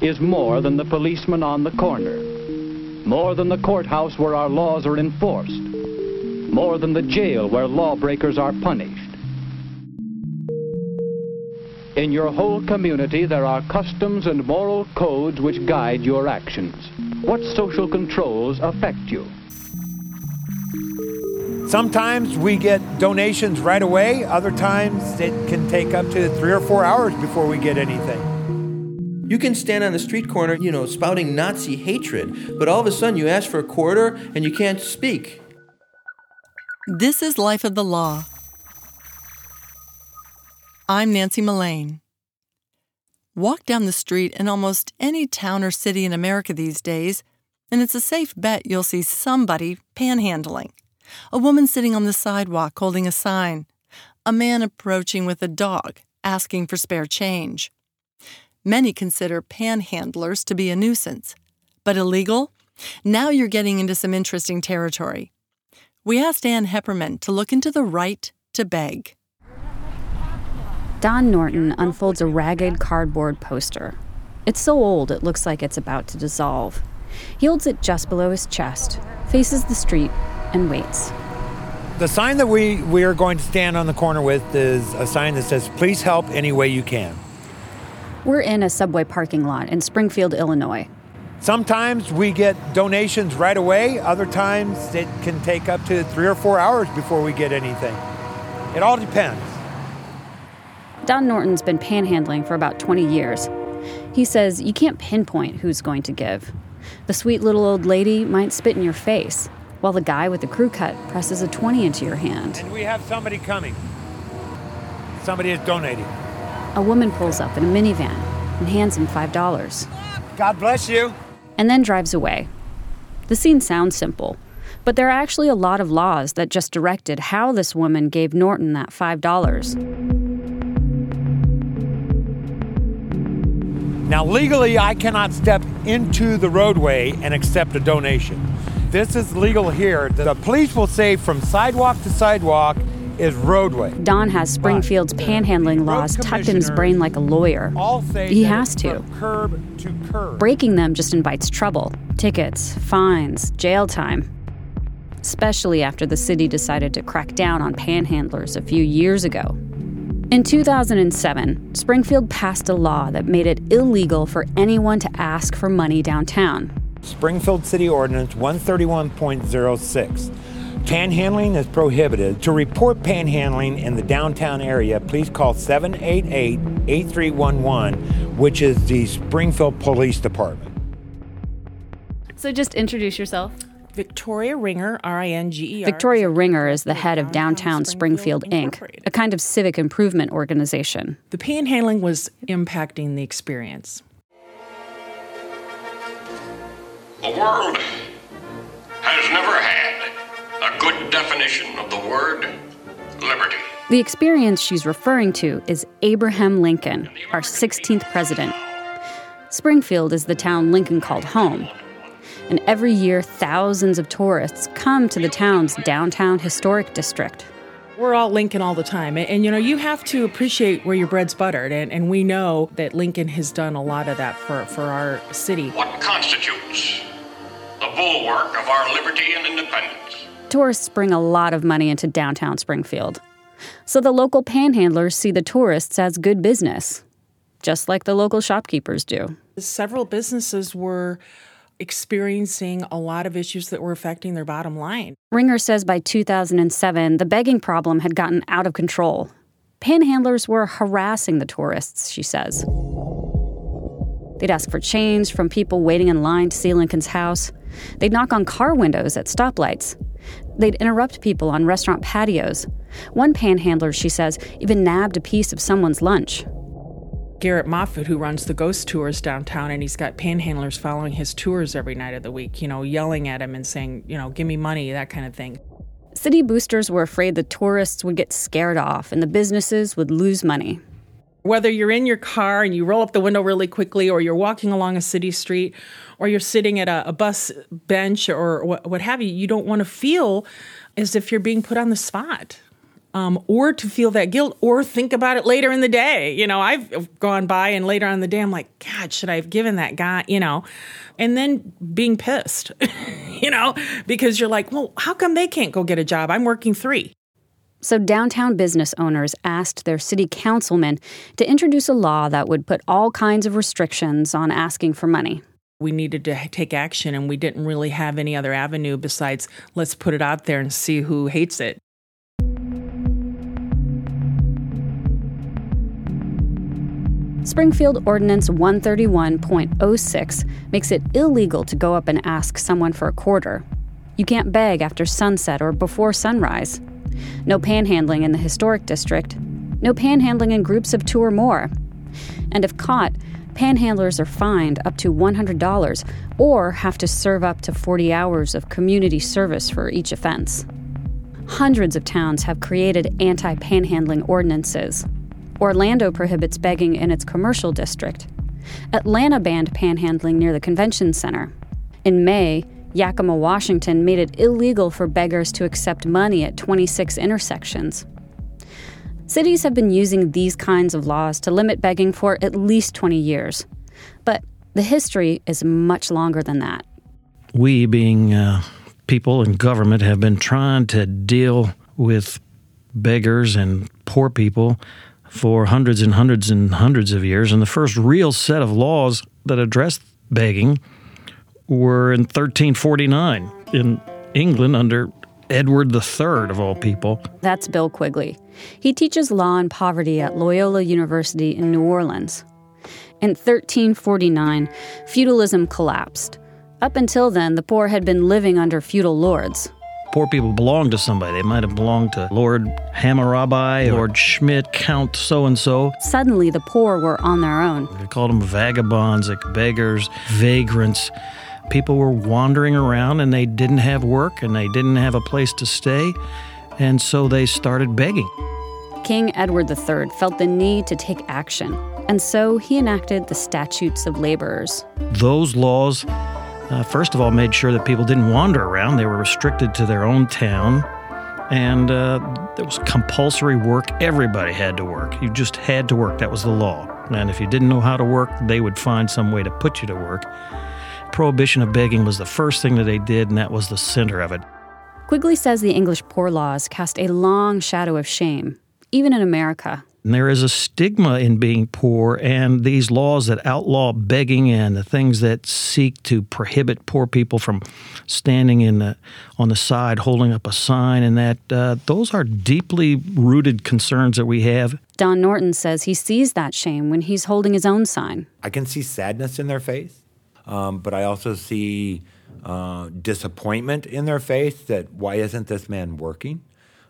is more than the policeman on the corner, more than the courthouse where our laws are enforced, more than the jail where lawbreakers are punished. In your whole community, there are customs and moral codes which guide your actions. What social controls affect you? Sometimes we get donations right away. Other times it can take up to three or four hours before we get anything. You can stand on the street corner, you know, spouting Nazi hatred, but all of a sudden you ask for a quarter and you can't speak. This is Life of the Law. I'm Nancy Mullane. Walk down the street in almost any town or city in America these days, and it's a safe bet you'll see somebody panhandling. A woman sitting on the sidewalk holding a sign, a man approaching with a dog asking for spare change. Many consider panhandlers to be a nuisance, but illegal? Now you're getting into some interesting territory. We asked Ann Heppermann to look into the right to beg. Don Norton unfolds a ragged cardboard poster. It's so old it looks like it's about to dissolve. He holds it just below his chest, faces the street, and waits. The sign that we, we are going to stand on the corner with is a sign that says, Please help any way you can. We're in a subway parking lot in Springfield, Illinois. Sometimes we get donations right away, other times it can take up to three or four hours before we get anything. It all depends. Don Norton's been panhandling for about 20 years. He says you can't pinpoint who's going to give. The sweet little old lady might spit in your face, while the guy with the crew cut presses a 20 into your hand. And we have somebody coming. Somebody is donating. A woman pulls up in a minivan and hands him $5. God bless you. And then drives away. The scene sounds simple, but there are actually a lot of laws that just directed how this woman gave Norton that $5. Now, legally, I cannot step into the roadway and accept a donation. This is legal here. The police will say from sidewalk to sidewalk is roadway. Don has Springfield's panhandling laws tucked in his brain like a lawyer. He has to. Curb to curb. Breaking them just invites trouble tickets, fines, jail time. Especially after the city decided to crack down on panhandlers a few years ago. In 2007, Springfield passed a law that made it illegal for anyone to ask for money downtown. Springfield City Ordinance 131.06. Panhandling is prohibited. To report panhandling in the downtown area, please call 788 8311, which is the Springfield Police Department. So just introduce yourself. Victoria Ringer, R I N G E R. Victoria Ringer is the head of Downtown Springfield, Inc., a kind of civic improvement organization. The panhandling was impacting the experience. The world has never had a good definition of the word liberty. The experience she's referring to is Abraham Lincoln, our 16th president. Springfield is the town Lincoln called home. And every year, thousands of tourists come to the town's downtown historic district. We're all Lincoln all the time. And, and, you know, you have to appreciate where your bread's buttered. And, and we know that Lincoln has done a lot of that for, for our city. What constitutes the bulwark of our liberty and independence? Tourists bring a lot of money into downtown Springfield. So the local panhandlers see the tourists as good business, just like the local shopkeepers do. Several businesses were experiencing a lot of issues that were affecting their bottom line. Ringer says by 2007, the begging problem had gotten out of control. Panhandlers were harassing the tourists, she says. They'd ask for change from people waiting in line to see Lincoln's house. They'd knock on car windows at stoplights. They'd interrupt people on restaurant patios. One panhandler, she says, even nabbed a piece of someone's lunch. Garrett Moffat, who runs the ghost tours downtown, and he's got panhandlers following his tours every night of the week, you know, yelling at him and saying, you know, give me money, that kind of thing. City boosters were afraid the tourists would get scared off and the businesses would lose money. Whether you're in your car and you roll up the window really quickly, or you're walking along a city street, or you're sitting at a, a bus bench or what, what have you, you don't want to feel as if you're being put on the spot. um, or to feel that guilt or think about it later in the day. You know, I've gone by and later on the day, I'm like, God, should I have given that guy, you know? And then being pissed, you know, because you're like, well, how come they can't go get a job? I'm working three. So, downtown business owners asked their city councilman to introduce a law that would put all kinds of restrictions on asking for money. We needed to take action, and we didn't really have any other avenue besides let's put it out there and see who hates it. Springfield Ordinance 131.06 makes it illegal to go up and ask someone for a quarter. You can't beg after sunset or before sunrise. No panhandling in the historic district. No panhandling in groups of two or more. And if caught, panhandlers are fined up to $100 or have to serve up to 40 hours of community service for each offense. Hundreds of towns have created anti panhandling ordinances. Orlando prohibits begging in its commercial district. Atlanta banned panhandling near the convention center. In May, Yakima, Washington made it illegal for beggars to accept money at 26 intersections. Cities have been using these kinds of laws to limit begging for at least 20 years. But the history is much longer than that. We, being uh, people in government, have been trying to deal with beggars and poor people for hundreds and hundreds and hundreds of years. And the first real set of laws that addressed begging were in 1349 in England under Edward III, of all people. That's Bill Quigley. He teaches law and poverty at Loyola University in New Orleans. In 1349, feudalism collapsed. Up until then, the poor had been living under feudal lords. Poor people belonged to somebody. They might have belonged to Lord Hammurabi, Lord Schmidt, Count so and so. Suddenly, the poor were on their own. They called them vagabonds, like beggars, vagrants. People were wandering around and they didn't have work and they didn't have a place to stay, and so they started begging. King Edward III felt the need to take action, and so he enacted the Statutes of Laborers. Those laws uh, first of all, made sure that people didn't wander around. They were restricted to their own town. And uh, there was compulsory work. Everybody had to work. You just had to work. That was the law. And if you didn't know how to work, they would find some way to put you to work. Prohibition of begging was the first thing that they did, and that was the center of it. Quigley says the English Poor Laws cast a long shadow of shame, even in America. And there is a stigma in being poor, and these laws that outlaw begging and the things that seek to prohibit poor people from standing in the, on the side holding up a sign, and that uh, those are deeply rooted concerns that we have. Don Norton says he sees that shame when he's holding his own sign. I can see sadness in their face, um, but I also see uh, disappointment in their face that why isn't this man working?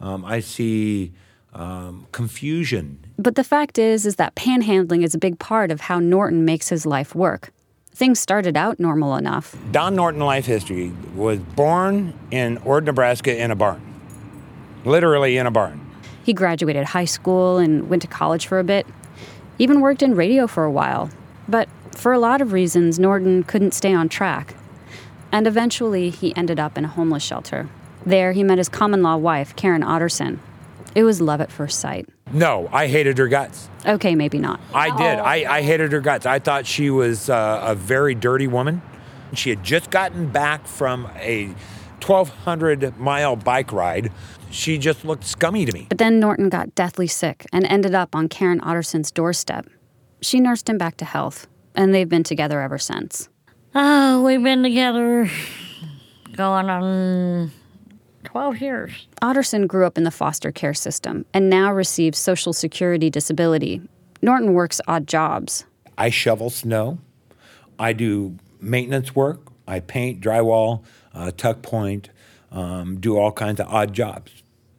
Um, I see um, confusion. But the fact is, is that panhandling is a big part of how Norton makes his life work. Things started out normal enough. Don Norton life history was born in Ord, Nebraska in a barn. Literally in a barn. He graduated high school and went to college for a bit. Even worked in radio for a while. But for a lot of reasons, Norton couldn't stay on track. And eventually, he ended up in a homeless shelter. There, he met his common law wife, Karen Otterson, it was love at first sight. No, I hated her guts. Okay, maybe not. I did. I, I hated her guts. I thought she was uh, a very dirty woman. She had just gotten back from a 1,200 mile bike ride. She just looked scummy to me. But then Norton got deathly sick and ended up on Karen Otterson's doorstep. She nursed him back to health, and they've been together ever since. Oh, we've been together going on 12 years. Otterson grew up in the foster care system and now receives Social Security disability. Norton works odd jobs. I shovel snow. I do maintenance work. I paint, drywall, uh, tuck point, um, do all kinds of odd jobs.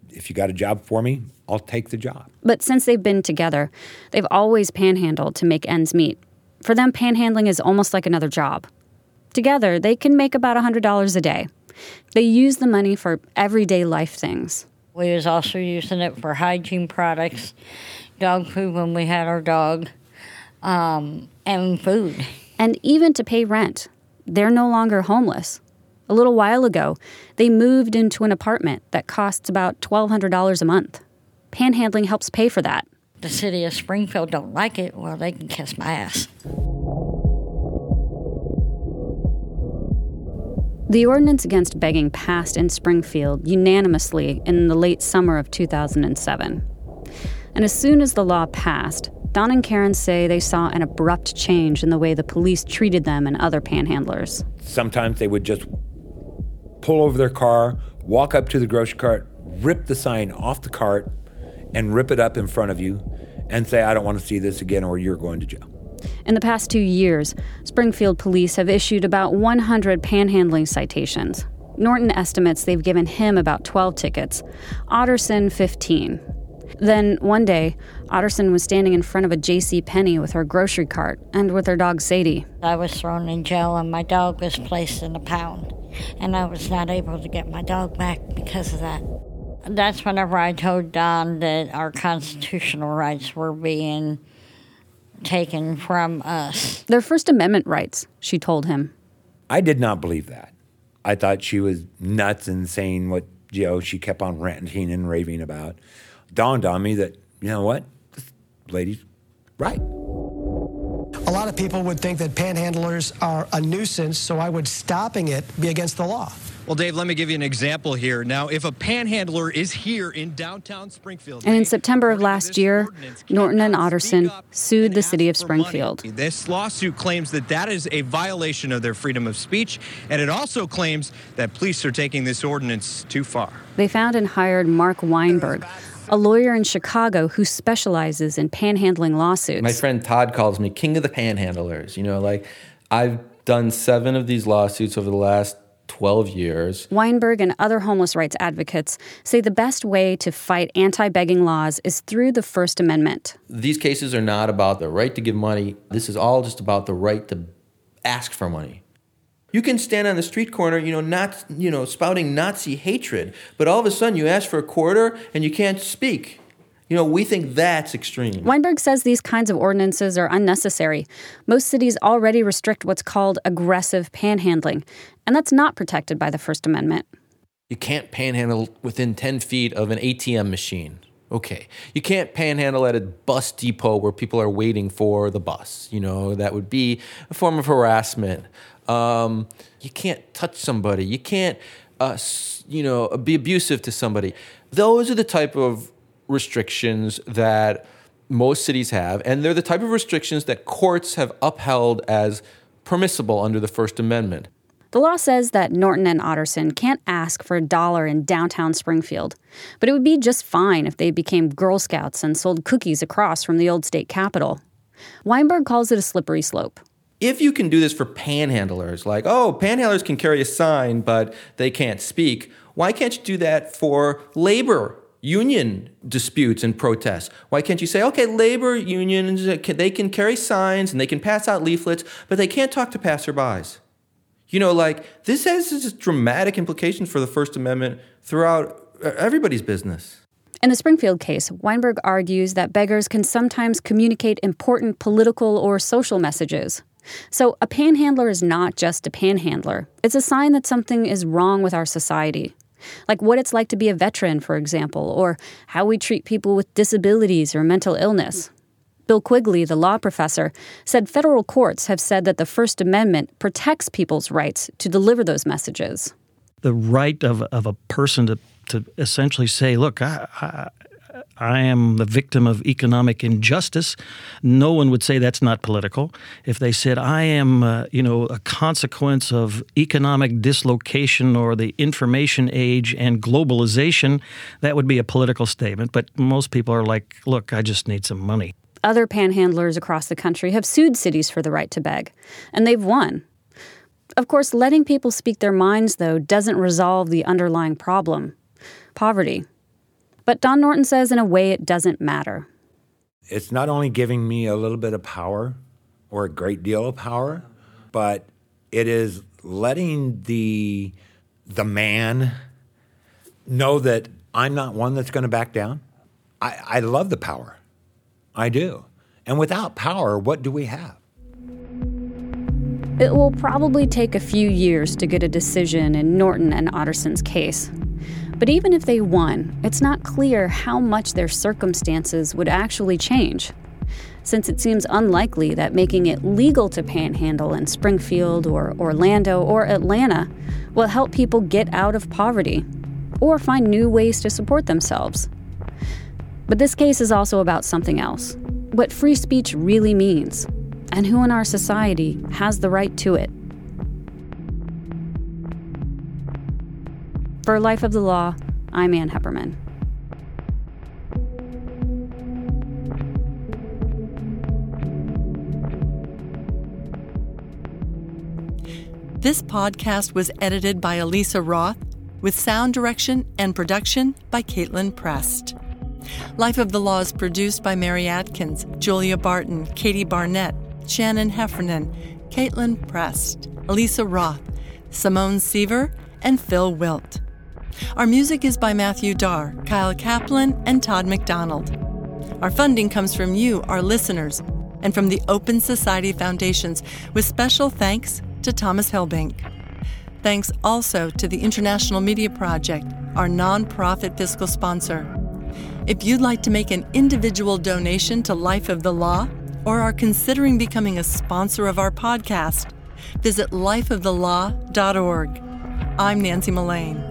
If you got a job for me, I'll take the job. But since they've been together, they've always panhandled to make ends meet. For them, panhandling is almost like another job. Together, they can make about $100 a day. They use the money for everyday life things. We was also using it for hygiene products, dog food when we had our dog, um, and food. And even to pay rent. They're no longer homeless. A little while ago, they moved into an apartment that costs about $1,200 a month. Panhandling helps pay for that. The city of Springfield don't like it, well, they can kiss my ass. The ordinance against begging passed in Springfield unanimously in the late summer of 2007. And as soon as the law passed, Don and Karen say they saw an abrupt change in the way the police treated them and other panhandlers. Sometimes they would just pull over their car, walk up to the grocery cart, rip the sign off the cart, and rip it up in front of you and say, I don't want to see this again, or you're going to jail. In the past two years, Springfield police have issued about 100 panhandling citations. Norton estimates they've given him about 12 tickets, Otterson 15. Then one day, Otterson was standing in front of a J.C. Penney with her grocery cart and with her dog Sadie. I was thrown in jail and my dog was placed in a pound, and I was not able to get my dog back because of that. That's whenever I told Don that our constitutional rights were being taken from us. Their First Amendment rights, she told him. I did not believe that. I thought she was nuts and saying what you know she kept on ranting and raving about. Dawned on me that you know what, this lady's right. A lot of people would think that panhandlers are a nuisance, so I would stopping it be against the law. Well, Dave, let me give you an example here. Now, if a panhandler is here in downtown Springfield, And in September of last year, Norton and Otterson sued the city of Springfield. this lawsuit claims that that is a violation of their freedom of speech, and it also claims that police are taking this ordinance too far. They found and hired Mark Weinberg, a lawyer in Chicago who specializes in panhandling lawsuits. My friend Todd calls me king of the panhandlers. You know, like I've done seven of these lawsuits over the last 12 years. Weinberg and other homeless rights advocates say the best way to fight anti begging laws is through the First Amendment. These cases are not about the right to give money. This is all just about the right to ask for money. You can stand on the street corner, you know, not, you know, spouting Nazi hatred, but all of a sudden you ask for a quarter and you can't speak. You know, we think that's extreme. Weinberg says these kinds of ordinances are unnecessary. Most cities already restrict what's called aggressive panhandling, and that's not protected by the First Amendment. You can't panhandle within 10 feet of an ATM machine. Okay. You can't panhandle at a bus depot where people are waiting for the bus. You know, that would be a form of harassment. Um, you can't touch somebody. You can't, uh, you know, be abusive to somebody. Those are the type of restrictions that most cities have, and they're the type of restrictions that courts have upheld as permissible under the First Amendment. The law says that Norton and Otterson can't ask for a dollar in downtown Springfield, but it would be just fine if they became Girl Scouts and sold cookies across from the old state capitol. Weinberg calls it a slippery slope. if you can do this for panhandlers, like, oh, panhandlers can carry a sign, but they can't speak, why can't you do that for labor union disputes and protests? Why can't you say, okay, labor unions, uh, they can carry signs and they can pass out leaflets, but they can't talk to passerbys? You know, like, this has just dramatic implications for the First Amendment throughout uh, everybody's business. In the Springfield case, Weinberg argues that beggars can sometimes communicate important political or social messages. So, a panhandler is not just a panhandler, it's a sign that something is wrong with our society. Like what it's like to be a veteran, for example, or how we treat people with disabilities or mental illness. Bill Quigley, the law professor, said federal courts have said that the First Amendment protects people's rights to deliver those messages. the right of, of a person to, to essentially say, look, I, I, I am the victim of economic injustice. No one would say that's not political. If they said, I am, uh, you know, a consequence of economic dislocation or the information age and globalization, that would be a political statement. But most people are like, look, I just need some money. Other panhandlers across the country have sued cities for the right to beg, and they've won. Of course, letting people speak their minds, though, doesn't resolve the underlying problem poverty. But Don Norton says, in a way, it doesn't matter. It's not only giving me a little bit of power or a great deal of power, but it is letting the the man know that I'm not one that's going to back down. I, I love the power. I do. And without power, what do we have? It will probably take a few years to get a decision in Norton and Otterson's case. But even if they won, it's not clear how much their circumstances would actually change. Since it seems unlikely that making it legal to panhandle in Springfield or Orlando or Atlanta will help people get out of poverty or find new ways to support themselves. But this case is also about something else what free speech really means, and who in our society has the right to it. For Life of the Law, I'm Ann Heppermann. This podcast was edited by Elisa Roth, with sound direction and production by Kaitlin Prest. Life of the Law is produced by Mary Atkins, Julia Barton, Katie Barnett, Shannon Heffernan, Kaitlin Prest, Elisa Roth, Simone Seaver, and Phil Wilt. Our music is by Matthew Darr, Kyle Kaplan, and Todd McDonald. Our funding comes from you, our listeners, and from the Open Society Foundations, with special thanks to Thomas Hellbank. Thanks also to the International Media Project, our nonprofit fiscal sponsor. If you'd like to make an individual donation to Life of the Law or are considering becoming a sponsor of our podcast, visit lifeofthelaw.org. I'm Nancy Mullane.